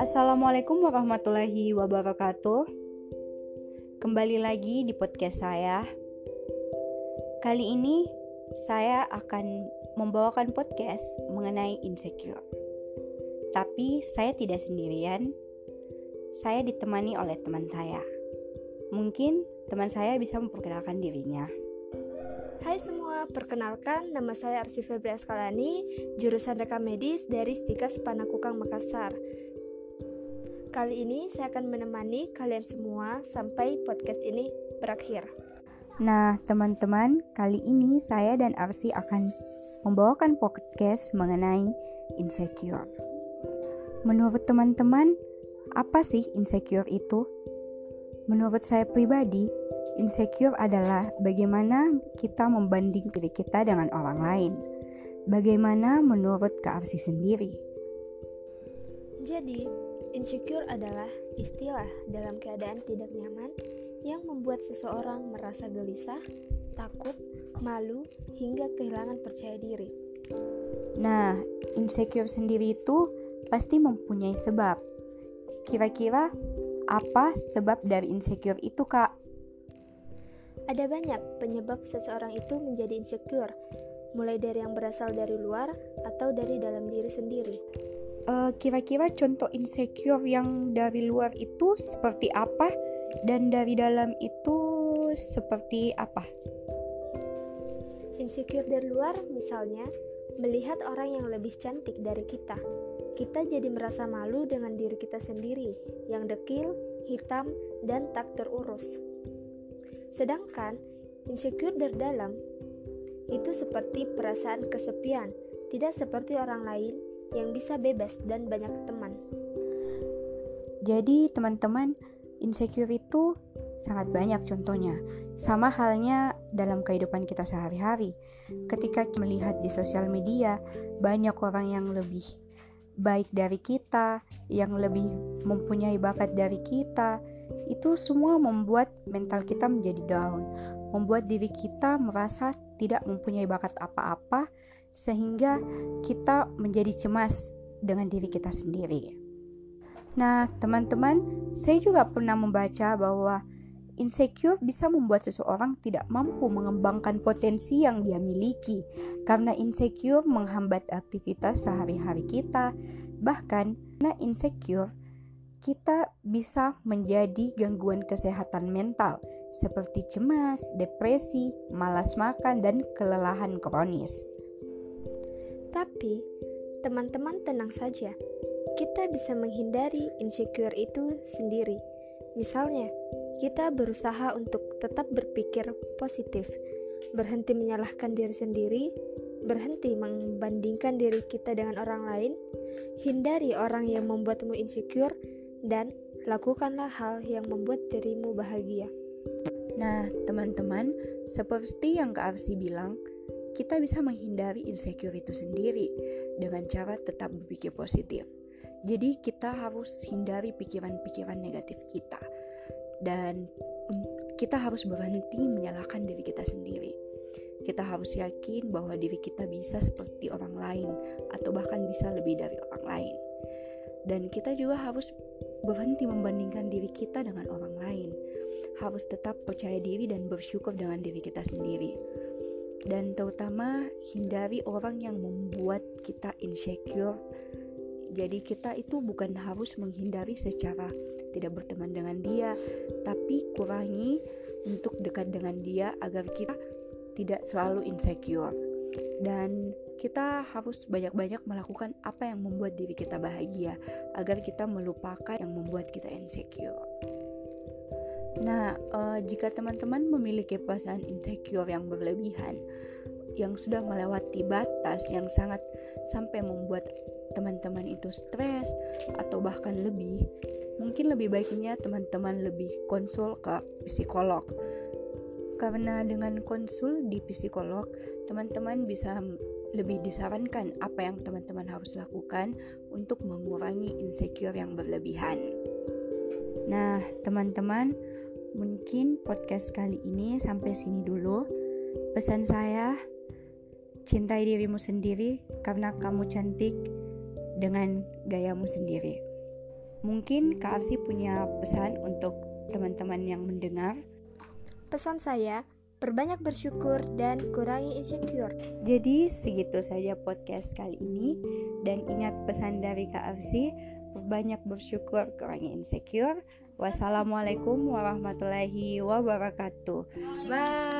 Assalamualaikum warahmatullahi wabarakatuh. Kembali lagi di podcast saya. Kali ini saya akan membawakan podcast mengenai insecure. Tapi saya tidak sendirian. Saya ditemani oleh teman saya. Mungkin teman saya bisa memperkenalkan dirinya. Hai semua, perkenalkan nama saya Arsi Febri Askalani, jurusan rekam medis dari Stika Sepanakukang Makassar. Kali ini saya akan menemani kalian semua sampai podcast ini berakhir. Nah, teman-teman, kali ini saya dan Arsi akan membawakan podcast mengenai insecure. Menurut teman-teman, apa sih insecure itu? Menurut saya pribadi, Insecure adalah bagaimana kita membanding diri kita dengan orang lain. Bagaimana menurut Kak Arsi sendiri? Jadi, insecure adalah istilah dalam keadaan tidak nyaman yang membuat seseorang merasa gelisah, takut, malu, hingga kehilangan percaya diri. Nah, insecure sendiri itu pasti mempunyai sebab. Kira-kira apa sebab dari insecure itu, Kak? Ada banyak penyebab seseorang itu menjadi insecure, mulai dari yang berasal dari luar atau dari dalam diri sendiri. Uh, kira-kira contoh insecure yang dari luar itu seperti apa dan dari dalam itu seperti apa? Insecure dari luar misalnya melihat orang yang lebih cantik dari kita. Kita jadi merasa malu dengan diri kita sendiri yang dekil, hitam, dan tak terurus. Sedangkan insecure dari dalam itu seperti perasaan kesepian, tidak seperti orang lain yang bisa bebas dan banyak teman. Jadi, teman-teman, insecure itu sangat banyak contohnya. Sama halnya dalam kehidupan kita sehari-hari. Ketika melihat di sosial media, banyak orang yang lebih baik dari kita, yang lebih mempunyai bakat dari kita, itu semua membuat mental kita menjadi down, membuat diri kita merasa tidak mempunyai bakat apa-apa, sehingga kita menjadi cemas dengan diri kita sendiri. Nah, teman-teman, saya juga pernah membaca bahwa insecure bisa membuat seseorang tidak mampu mengembangkan potensi yang dia miliki, karena insecure menghambat aktivitas sehari-hari kita. Bahkan, karena insecure kita bisa menjadi gangguan kesehatan mental seperti cemas, depresi, malas makan, dan kelelahan kronis. Tapi, teman-teman tenang saja, kita bisa menghindari insecure itu sendiri. Misalnya, kita berusaha untuk tetap berpikir positif, berhenti menyalahkan diri sendiri, berhenti membandingkan diri kita dengan orang lain, hindari orang yang membuatmu insecure, dan lakukanlah hal yang membuat dirimu bahagia. Nah, teman-teman, seperti yang Kak Arsi bilang, kita bisa menghindari insecure itu sendiri dengan cara tetap berpikir positif. Jadi, kita harus hindari pikiran-pikiran negatif kita, dan kita harus berhenti menyalahkan diri kita sendiri. Kita harus yakin bahwa diri kita bisa seperti orang lain, atau bahkan bisa lebih dari orang lain dan kita juga harus berhenti membandingkan diri kita dengan orang lain. Harus tetap percaya diri dan bersyukur dengan diri kita sendiri. Dan terutama hindari orang yang membuat kita insecure. Jadi kita itu bukan harus menghindari secara tidak berteman dengan dia, tapi kurangi untuk dekat dengan dia agar kita tidak selalu insecure. Dan kita harus banyak-banyak melakukan apa yang membuat diri kita bahagia agar kita melupakan yang membuat kita insecure. Nah, uh, jika teman-teman memiliki perasaan insecure yang berlebihan, yang sudah melewati batas yang sangat sampai membuat teman-teman itu stres atau bahkan lebih, mungkin lebih baiknya teman-teman lebih konsul ke psikolog. Karena dengan konsul di psikolog, teman-teman bisa lebih disarankan apa yang teman-teman harus lakukan untuk mengurangi insecure yang berlebihan. Nah, teman-teman, mungkin podcast kali ini sampai sini dulu. Pesan saya, cintai dirimu sendiri karena kamu cantik dengan gayamu sendiri. Mungkin Kak Arsi punya pesan untuk teman-teman yang mendengar. Pesan saya, Perbanyak bersyukur dan kurangi insecure. Jadi segitu saja podcast kali ini dan ingat pesan dari Kak Arsi, perbanyak bersyukur, kurangi insecure. Wassalamualaikum warahmatullahi wabarakatuh. Bye.